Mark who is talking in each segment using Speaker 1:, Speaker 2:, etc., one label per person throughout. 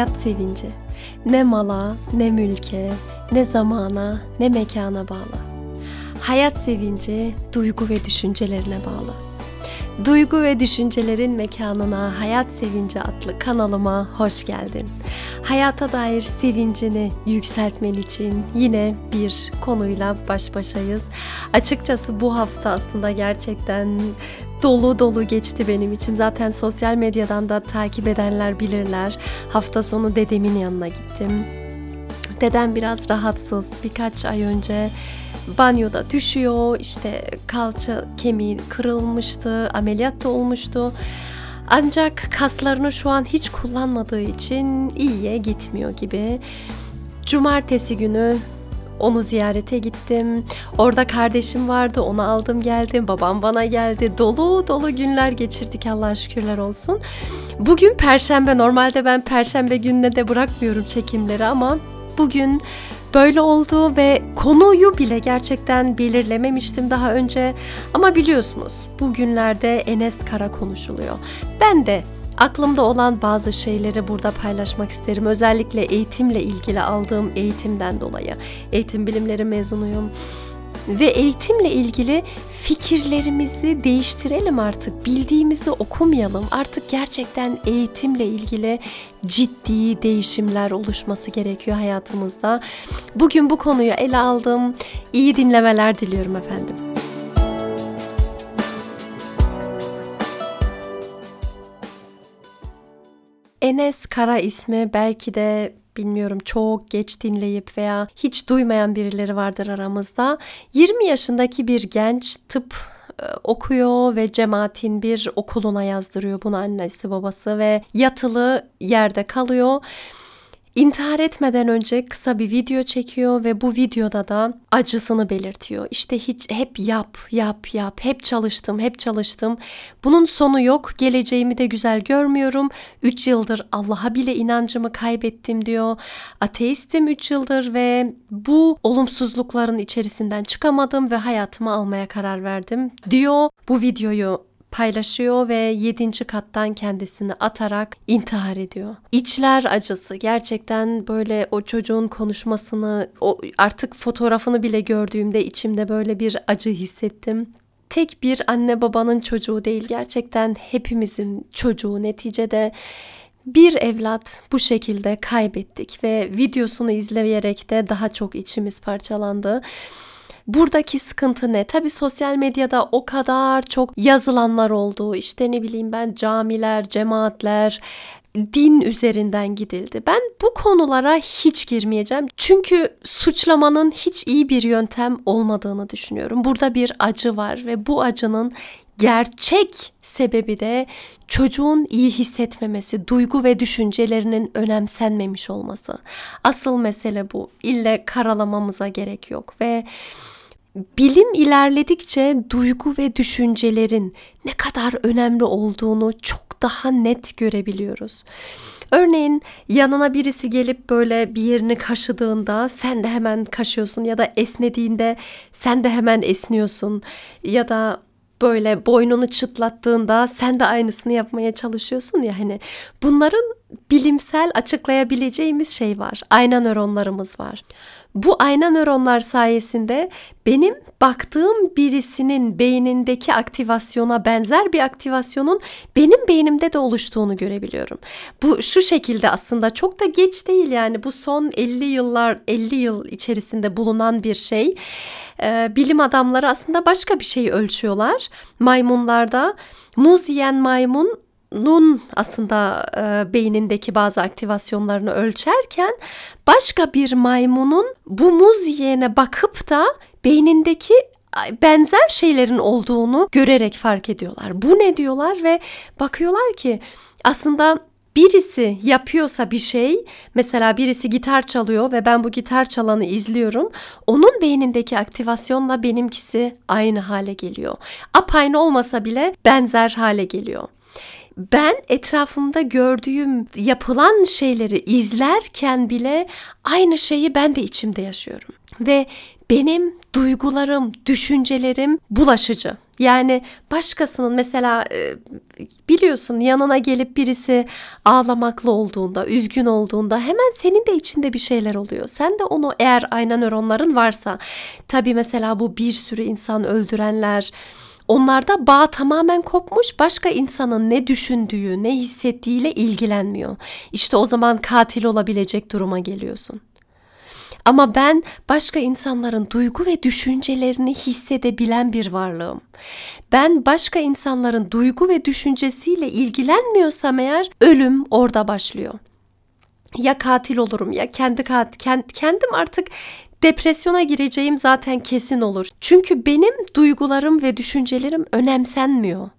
Speaker 1: hayat sevinci. Ne mala, ne mülke, ne zamana, ne mekana bağlı. Hayat sevinci duygu ve düşüncelerine bağlı. Duygu ve düşüncelerin mekanına Hayat Sevinci adlı kanalıma hoş geldin. Hayata dair sevincini yükseltmen için yine bir konuyla baş başayız. Açıkçası bu hafta aslında gerçekten dolu dolu geçti benim için. Zaten sosyal medyadan da takip edenler bilirler. Hafta sonu dedemin yanına gittim. Dedem biraz rahatsız. Birkaç ay önce banyoda düşüyor. İşte kalça kemiği kırılmıştı. Ameliyat da olmuştu. Ancak kaslarını şu an hiç kullanmadığı için iyiye gitmiyor gibi. Cumartesi günü onu ziyarete gittim. Orada kardeşim vardı. Onu aldım geldim. Babam bana geldi. Dolu dolu günler geçirdik Allah'a şükürler olsun. Bugün perşembe. Normalde ben perşembe gününe de bırakmıyorum çekimleri ama bugün böyle oldu ve konuyu bile gerçekten belirlememiştim daha önce. Ama biliyorsunuz bugünlerde Enes Kara konuşuluyor. Ben de aklımda olan bazı şeyleri burada paylaşmak isterim. Özellikle eğitimle ilgili aldığım eğitimden dolayı. Eğitim bilimleri mezunuyum. Ve eğitimle ilgili fikirlerimizi değiştirelim artık. Bildiğimizi okumayalım. Artık gerçekten eğitimle ilgili ciddi değişimler oluşması gerekiyor hayatımızda. Bugün bu konuyu ele aldım. İyi dinlemeler diliyorum efendim. Enes Kara ismi belki de bilmiyorum çok geç dinleyip veya hiç duymayan birileri vardır aramızda. 20 yaşındaki bir genç tıp e, okuyor ve cemaatin bir okuluna yazdırıyor bunu annesi babası ve yatılı yerde kalıyor. İntihar etmeden önce kısa bir video çekiyor ve bu videoda da acısını belirtiyor. İşte hiç hep yap, yap, yap. Hep çalıştım, hep çalıştım. Bunun sonu yok. Geleceğimi de güzel görmüyorum. 3 yıldır Allah'a bile inancımı kaybettim diyor. Ateistim 3 yıldır ve bu olumsuzlukların içerisinden çıkamadım ve hayatımı almaya karar verdim diyor. Bu videoyu paylaşıyor ve yedinci kattan kendisini atarak intihar ediyor. İçler acısı gerçekten böyle o çocuğun konuşmasını o artık fotoğrafını bile gördüğümde içimde böyle bir acı hissettim tek bir anne babanın çocuğu değil gerçekten hepimizin çocuğu neticede bir evlat bu şekilde kaybettik ve videosunu izleyerek de daha çok içimiz parçalandı. Buradaki sıkıntı ne? Tabii sosyal medyada o kadar çok yazılanlar oldu. İşte ne bileyim ben camiler, cemaatler, din üzerinden gidildi. Ben bu konulara hiç girmeyeceğim. Çünkü suçlamanın hiç iyi bir yöntem olmadığını düşünüyorum. Burada bir acı var ve bu acının gerçek sebebi de çocuğun iyi hissetmemesi, duygu ve düşüncelerinin önemsenmemiş olması. Asıl mesele bu. İlle karalamamıza gerek yok ve bilim ilerledikçe duygu ve düşüncelerin ne kadar önemli olduğunu çok daha net görebiliyoruz. Örneğin yanına birisi gelip böyle bir yerini kaşıdığında sen de hemen kaşıyorsun ya da esnediğinde sen de hemen esniyorsun ya da böyle boynunu çıtlattığında sen de aynısını yapmaya çalışıyorsun ya hani bunların bilimsel açıklayabileceğimiz şey var. Ayna nöronlarımız var. Bu ayna nöronlar sayesinde benim baktığım birisinin beynindeki aktivasyona benzer bir aktivasyonun benim beynimde de oluştuğunu görebiliyorum. Bu şu şekilde aslında çok da geç değil yani bu son 50 yıllar 50 yıl içerisinde bulunan bir şey. Ee, bilim adamları aslında başka bir şey ölçüyorlar. Maymunlarda muz yiyen maymun nun aslında e, beynindeki bazı aktivasyonlarını ölçerken başka bir maymunun bu muz yiyene bakıp da beynindeki benzer şeylerin olduğunu görerek fark ediyorlar. Bu ne diyorlar ve bakıyorlar ki aslında birisi yapıyorsa bir şey mesela birisi gitar çalıyor ve ben bu gitar çalanı izliyorum onun beynindeki aktivasyonla benimkisi aynı hale geliyor. Apaynı olmasa bile benzer hale geliyor ben etrafımda gördüğüm yapılan şeyleri izlerken bile aynı şeyi ben de içimde yaşıyorum. Ve benim duygularım, düşüncelerim bulaşıcı. Yani başkasının mesela e, biliyorsun yanına gelip birisi ağlamaklı olduğunda, üzgün olduğunda hemen senin de içinde bir şeyler oluyor. Sen de onu eğer ayna nöronların varsa tabii mesela bu bir sürü insan öldürenler Onlarda bağ tamamen kopmuş, başka insanın ne düşündüğü, ne hissettiğiyle ilgilenmiyor. İşte o zaman katil olabilecek duruma geliyorsun. Ama ben başka insanların duygu ve düşüncelerini hissedebilen bir varlığım. Ben başka insanların duygu ve düşüncesiyle ilgilenmiyorsam eğer ölüm orada başlıyor. Ya katil olurum ya kendi kat kendim artık depresyona gireceğim zaten kesin olur. Çünkü benim duygularım ve düşüncelerim önemsenmiyor.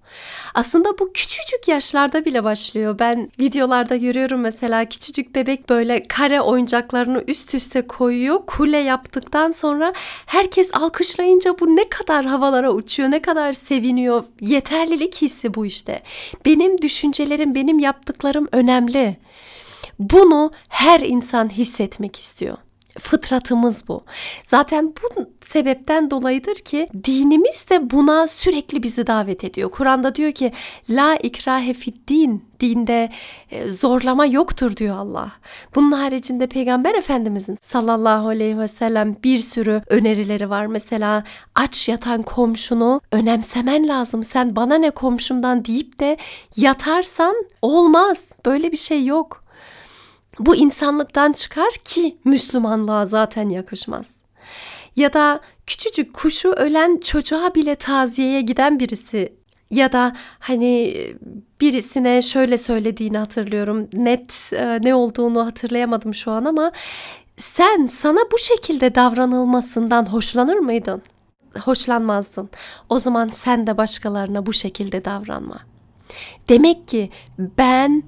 Speaker 1: Aslında bu küçücük yaşlarda bile başlıyor. Ben videolarda görüyorum mesela küçücük bebek böyle kare oyuncaklarını üst üste koyuyor. Kule yaptıktan sonra herkes alkışlayınca bu ne kadar havalara uçuyor, ne kadar seviniyor. Yeterlilik hissi bu işte. Benim düşüncelerim, benim yaptıklarım önemli. Bunu her insan hissetmek istiyor. Fıtratımız bu. Zaten bu sebepten dolayıdır ki dinimiz de buna sürekli bizi davet ediyor. Kur'an'da diyor ki la ikrahe fid din dinde e, zorlama yoktur diyor Allah. Bunun haricinde Peygamber Efendimizin sallallahu aleyhi ve sellem bir sürü önerileri var. Mesela aç yatan komşunu önemsemen lazım. Sen bana ne komşumdan deyip de yatarsan olmaz. Böyle bir şey yok. Bu insanlıktan çıkar ki Müslümanlığa zaten yakışmaz. Ya da küçücük kuşu ölen çocuğa bile taziyeye giden birisi ya da hani birisine şöyle söylediğini hatırlıyorum. Net e, ne olduğunu hatırlayamadım şu an ama sen sana bu şekilde davranılmasından hoşlanır mıydın? Hoşlanmazdın. O zaman sen de başkalarına bu şekilde davranma. Demek ki ben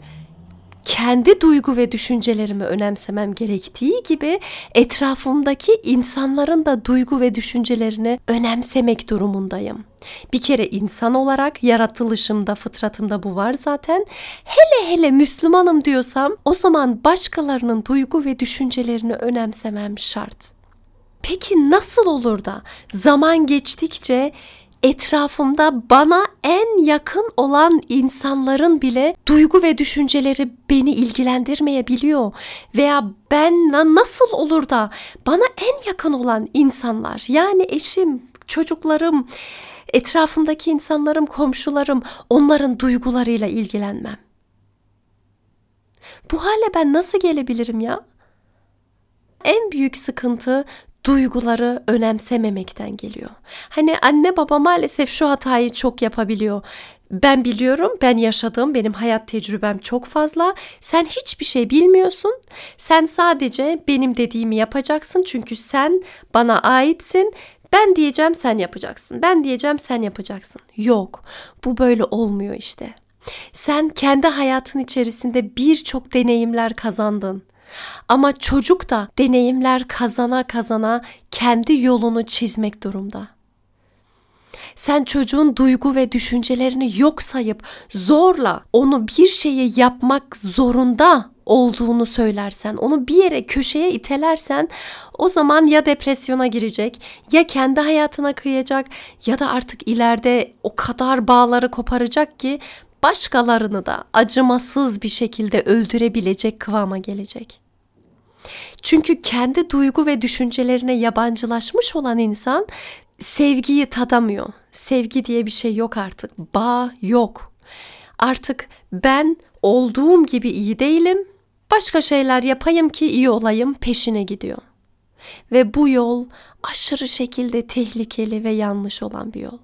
Speaker 1: kendi duygu ve düşüncelerimi önemsemem gerektiği gibi etrafımdaki insanların da duygu ve düşüncelerini önemsemek durumundayım. Bir kere insan olarak yaratılışımda, fıtratımda bu var zaten. Hele hele Müslümanım diyorsam o zaman başkalarının duygu ve düşüncelerini önemsemem şart. Peki nasıl olur da zaman geçtikçe etrafımda bana en yakın olan insanların bile duygu ve düşünceleri beni ilgilendirmeyebiliyor veya ben nasıl olur da bana en yakın olan insanlar yani eşim, çocuklarım, etrafımdaki insanlarım, komşularım onların duygularıyla ilgilenmem. Bu hale ben nasıl gelebilirim ya? En büyük sıkıntı duyguları önemsememekten geliyor. Hani anne baba maalesef şu hatayı çok yapabiliyor. Ben biliyorum, ben yaşadım, benim hayat tecrübem çok fazla. Sen hiçbir şey bilmiyorsun. Sen sadece benim dediğimi yapacaksın çünkü sen bana aitsin. Ben diyeceğim sen yapacaksın. Ben diyeceğim sen yapacaksın. Yok. Bu böyle olmuyor işte. Sen kendi hayatın içerisinde birçok deneyimler kazandın. Ama çocuk da deneyimler kazana kazana kendi yolunu çizmek durumda. Sen çocuğun duygu ve düşüncelerini yok sayıp zorla onu bir şeyi yapmak zorunda olduğunu söylersen, onu bir yere köşeye itelersen o zaman ya depresyona girecek, ya kendi hayatına kıyacak ya da artık ileride o kadar bağları koparacak ki başkalarını da acımasız bir şekilde öldürebilecek kıvama gelecek. Çünkü kendi duygu ve düşüncelerine yabancılaşmış olan insan sevgiyi tadamıyor. Sevgi diye bir şey yok artık. Bağ yok. Artık ben olduğum gibi iyi değilim. Başka şeyler yapayım ki iyi olayım peşine gidiyor. Ve bu yol aşırı şekilde tehlikeli ve yanlış olan bir yol.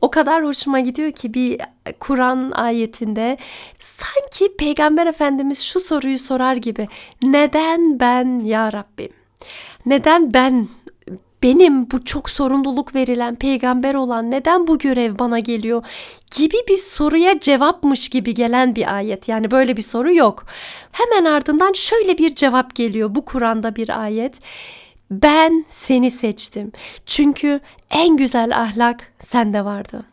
Speaker 1: O kadar hoşuma gidiyor ki bir Kur'an ayetinde sanki Peygamber Efendimiz şu soruyu sorar gibi. Neden ben ya Rabbim? Neden ben benim bu çok sorumluluk verilen peygamber olan neden bu görev bana geliyor gibi bir soruya cevapmış gibi gelen bir ayet. Yani böyle bir soru yok. Hemen ardından şöyle bir cevap geliyor bu Kur'an'da bir ayet. Ben seni seçtim. Çünkü en güzel ahlak sende vardı.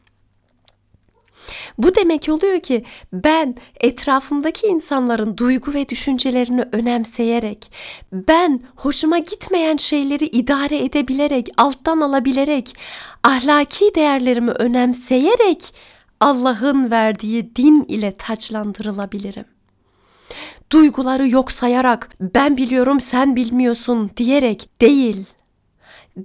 Speaker 1: Bu demek oluyor ki ben etrafımdaki insanların duygu ve düşüncelerini önemseyerek, ben hoşuma gitmeyen şeyleri idare edebilerek, alttan alabilerek, ahlaki değerlerimi önemseyerek Allah'ın verdiği din ile taçlandırılabilirim. Duyguları yok sayarak ben biliyorum sen bilmiyorsun diyerek değil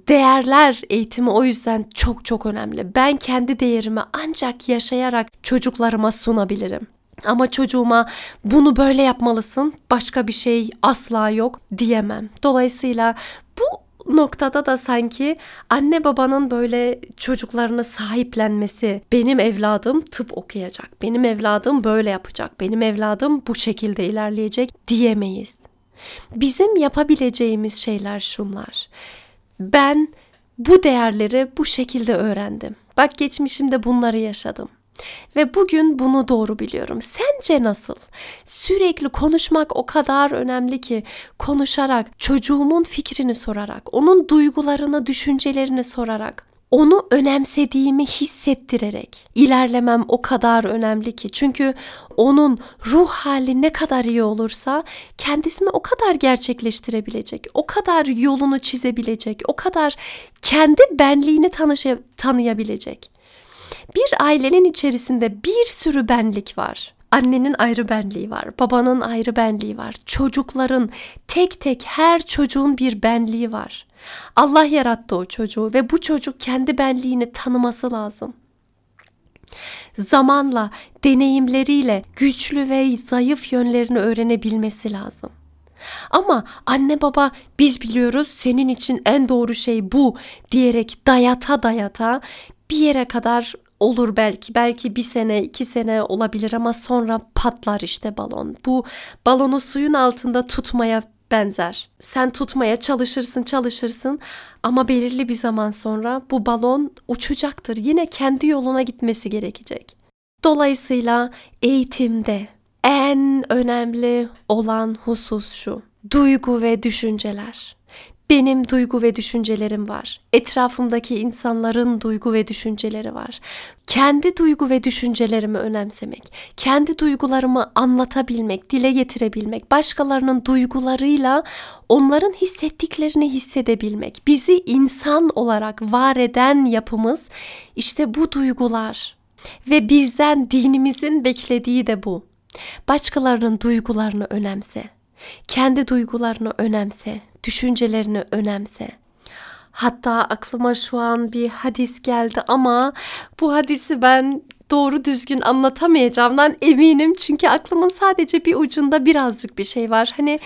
Speaker 1: Değerler eğitimi o yüzden çok çok önemli. Ben kendi değerimi ancak yaşayarak çocuklarıma sunabilirim. Ama çocuğuma bunu böyle yapmalısın, başka bir şey asla yok diyemem. Dolayısıyla noktada da sanki anne babanın böyle çocuklarını sahiplenmesi, benim evladım tıp okuyacak, benim evladım böyle yapacak, benim evladım bu şekilde ilerleyecek diyemeyiz. Bizim yapabileceğimiz şeyler şunlar. Ben bu değerleri bu şekilde öğrendim. Bak geçmişimde bunları yaşadım. Ve bugün bunu doğru biliyorum. Sence nasıl? Sürekli konuşmak o kadar önemli ki konuşarak, çocuğumun fikrini sorarak, onun duygularını, düşüncelerini sorarak onu önemsediğimi hissettirerek ilerlemem o kadar önemli ki. Çünkü onun ruh hali ne kadar iyi olursa kendisini o kadar gerçekleştirebilecek, o kadar yolunu çizebilecek, o kadar kendi benliğini tanışa, tanıyabilecek. Bir ailenin içerisinde bir sürü benlik var. Annenin ayrı benliği var, babanın ayrı benliği var, çocukların tek tek her çocuğun bir benliği var. Allah yarattı o çocuğu ve bu çocuk kendi benliğini tanıması lazım. Zamanla, deneyimleriyle güçlü ve zayıf yönlerini öğrenebilmesi lazım. Ama anne baba biz biliyoruz senin için en doğru şey bu diyerek dayata dayata bir yere kadar olur belki belki bir sene iki sene olabilir ama sonra patlar işte balon. Bu balonu suyun altında tutmaya benzer. Sen tutmaya çalışırsın çalışırsın ama belirli bir zaman sonra bu balon uçacaktır. Yine kendi yoluna gitmesi gerekecek. Dolayısıyla eğitimde en önemli olan husus şu. Duygu ve düşünceler. Benim duygu ve düşüncelerim var. Etrafımdaki insanların duygu ve düşünceleri var. Kendi duygu ve düşüncelerimi önemsemek, kendi duygularımı anlatabilmek, dile getirebilmek, başkalarının duygularıyla onların hissettiklerini hissedebilmek. Bizi insan olarak var eden yapımız işte bu duygular. Ve bizden dinimizin beklediği de bu. Başkalarının duygularını önemse. Kendi duygularını önemse, düşüncelerini önemse. Hatta aklıma şu an bir hadis geldi ama bu hadisi ben doğru düzgün anlatamayacağımdan eminim. Çünkü aklımın sadece bir ucunda birazcık bir şey var. Hani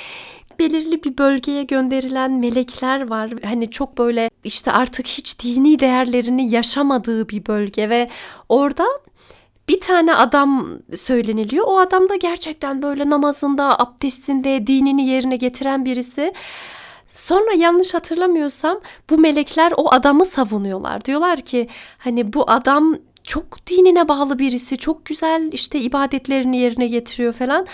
Speaker 1: belirli bir bölgeye gönderilen melekler var. Hani çok böyle işte artık hiç dini değerlerini yaşamadığı bir bölge ve orada bir tane adam söyleniliyor. O adam da gerçekten böyle namazında, abdestinde, dinini yerine getiren birisi. Sonra yanlış hatırlamıyorsam bu melekler o adamı savunuyorlar. Diyorlar ki hani bu adam çok dinine bağlı birisi, çok güzel işte ibadetlerini yerine getiriyor falan.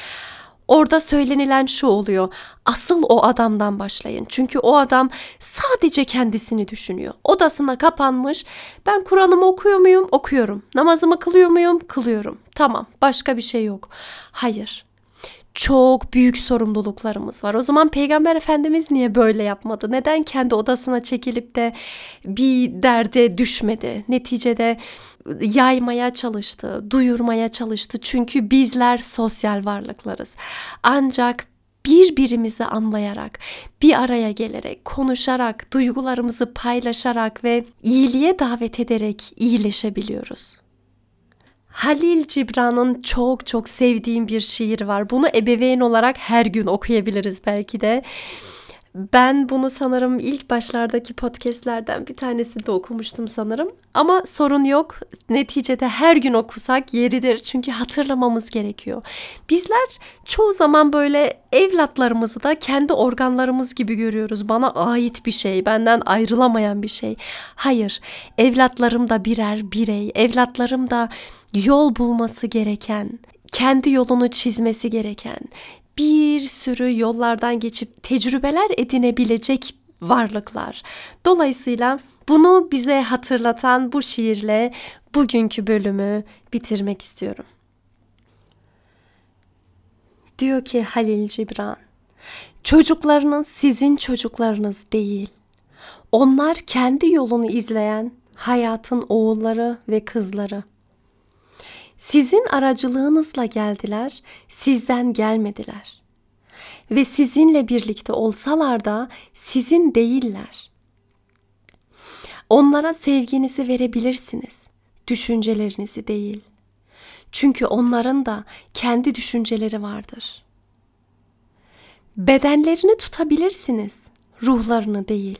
Speaker 1: Orada söylenilen şu oluyor. Asıl o adamdan başlayın. Çünkü o adam sadece kendisini düşünüyor. Odasına kapanmış. Ben Kur'an'ımı okuyor muyum? Okuyorum. Namazımı kılıyor muyum? Kılıyorum. Tamam. Başka bir şey yok. Hayır çok büyük sorumluluklarımız var. O zaman Peygamber Efendimiz niye böyle yapmadı? Neden kendi odasına çekilip de bir derde düşmedi? Neticede yaymaya çalıştı, duyurmaya çalıştı. Çünkü bizler sosyal varlıklarız. Ancak birbirimizi anlayarak, bir araya gelerek, konuşarak, duygularımızı paylaşarak ve iyiliğe davet ederek iyileşebiliyoruz. Halil Cibran'ın çok çok sevdiğim bir şiir var. Bunu ebeveyn olarak her gün okuyabiliriz belki de. Ben bunu sanırım ilk başlardaki podcastlerden bir tanesinde okumuştum sanırım. Ama sorun yok. Neticede her gün okusak yeridir. Çünkü hatırlamamız gerekiyor. Bizler çoğu zaman böyle evlatlarımızı da kendi organlarımız gibi görüyoruz. Bana ait bir şey, benden ayrılamayan bir şey. Hayır, evlatlarım da birer birey. Evlatlarım da yol bulması gereken, kendi yolunu çizmesi gereken, bir sürü yollardan geçip tecrübeler edinebilecek varlıklar. Dolayısıyla Bunu bize hatırlatan bu şiirle bugünkü bölümü bitirmek istiyorum. Diyor ki Halil Cibran, çocuklarınız sizin çocuklarınız değil. Onlar kendi yolunu izleyen hayatın oğulları ve kızları. Sizin aracılığınızla geldiler, sizden gelmediler. Ve sizinle birlikte olsalar da sizin değiller. Onlara sevginizi verebilirsiniz, düşüncelerinizi değil. Çünkü onların da kendi düşünceleri vardır. Bedenlerini tutabilirsiniz, ruhlarını değil.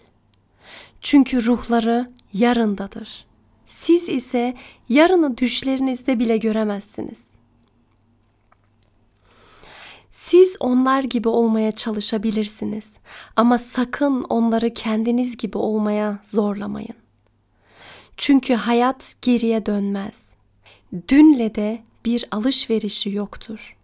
Speaker 1: Çünkü ruhları yarındadır. Siz ise yarını düşlerinizde bile göremezsiniz. Siz onlar gibi olmaya çalışabilirsiniz ama sakın onları kendiniz gibi olmaya zorlamayın. Çünkü hayat geriye dönmez. Dünle de bir alışverişi yoktur.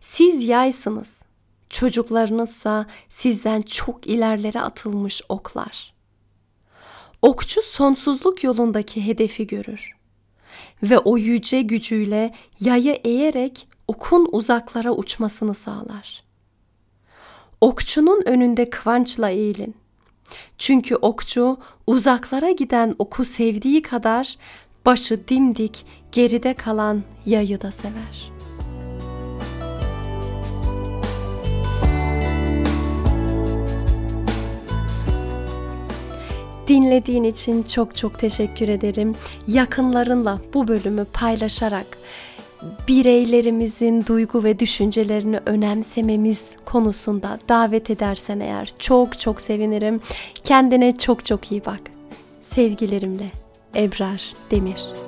Speaker 1: Siz yaysınız. Çocuklarınızsa sizden çok ilerlere atılmış oklar. Okçu sonsuzluk yolundaki hedefi görür ve o yüce gücüyle yayı eğerek okun uzaklara uçmasını sağlar. Okçunun önünde kıvançla eğilin. Çünkü okçu uzaklara giden oku sevdiği kadar başı dimdik geride kalan yayı da sever.'' Dinlediğin için çok çok teşekkür ederim. Yakınlarınla bu bölümü paylaşarak bireylerimizin duygu ve düşüncelerini önemsememiz konusunda davet edersen eğer çok çok sevinirim. Kendine çok çok iyi bak. Sevgilerimle Ebrar Demir.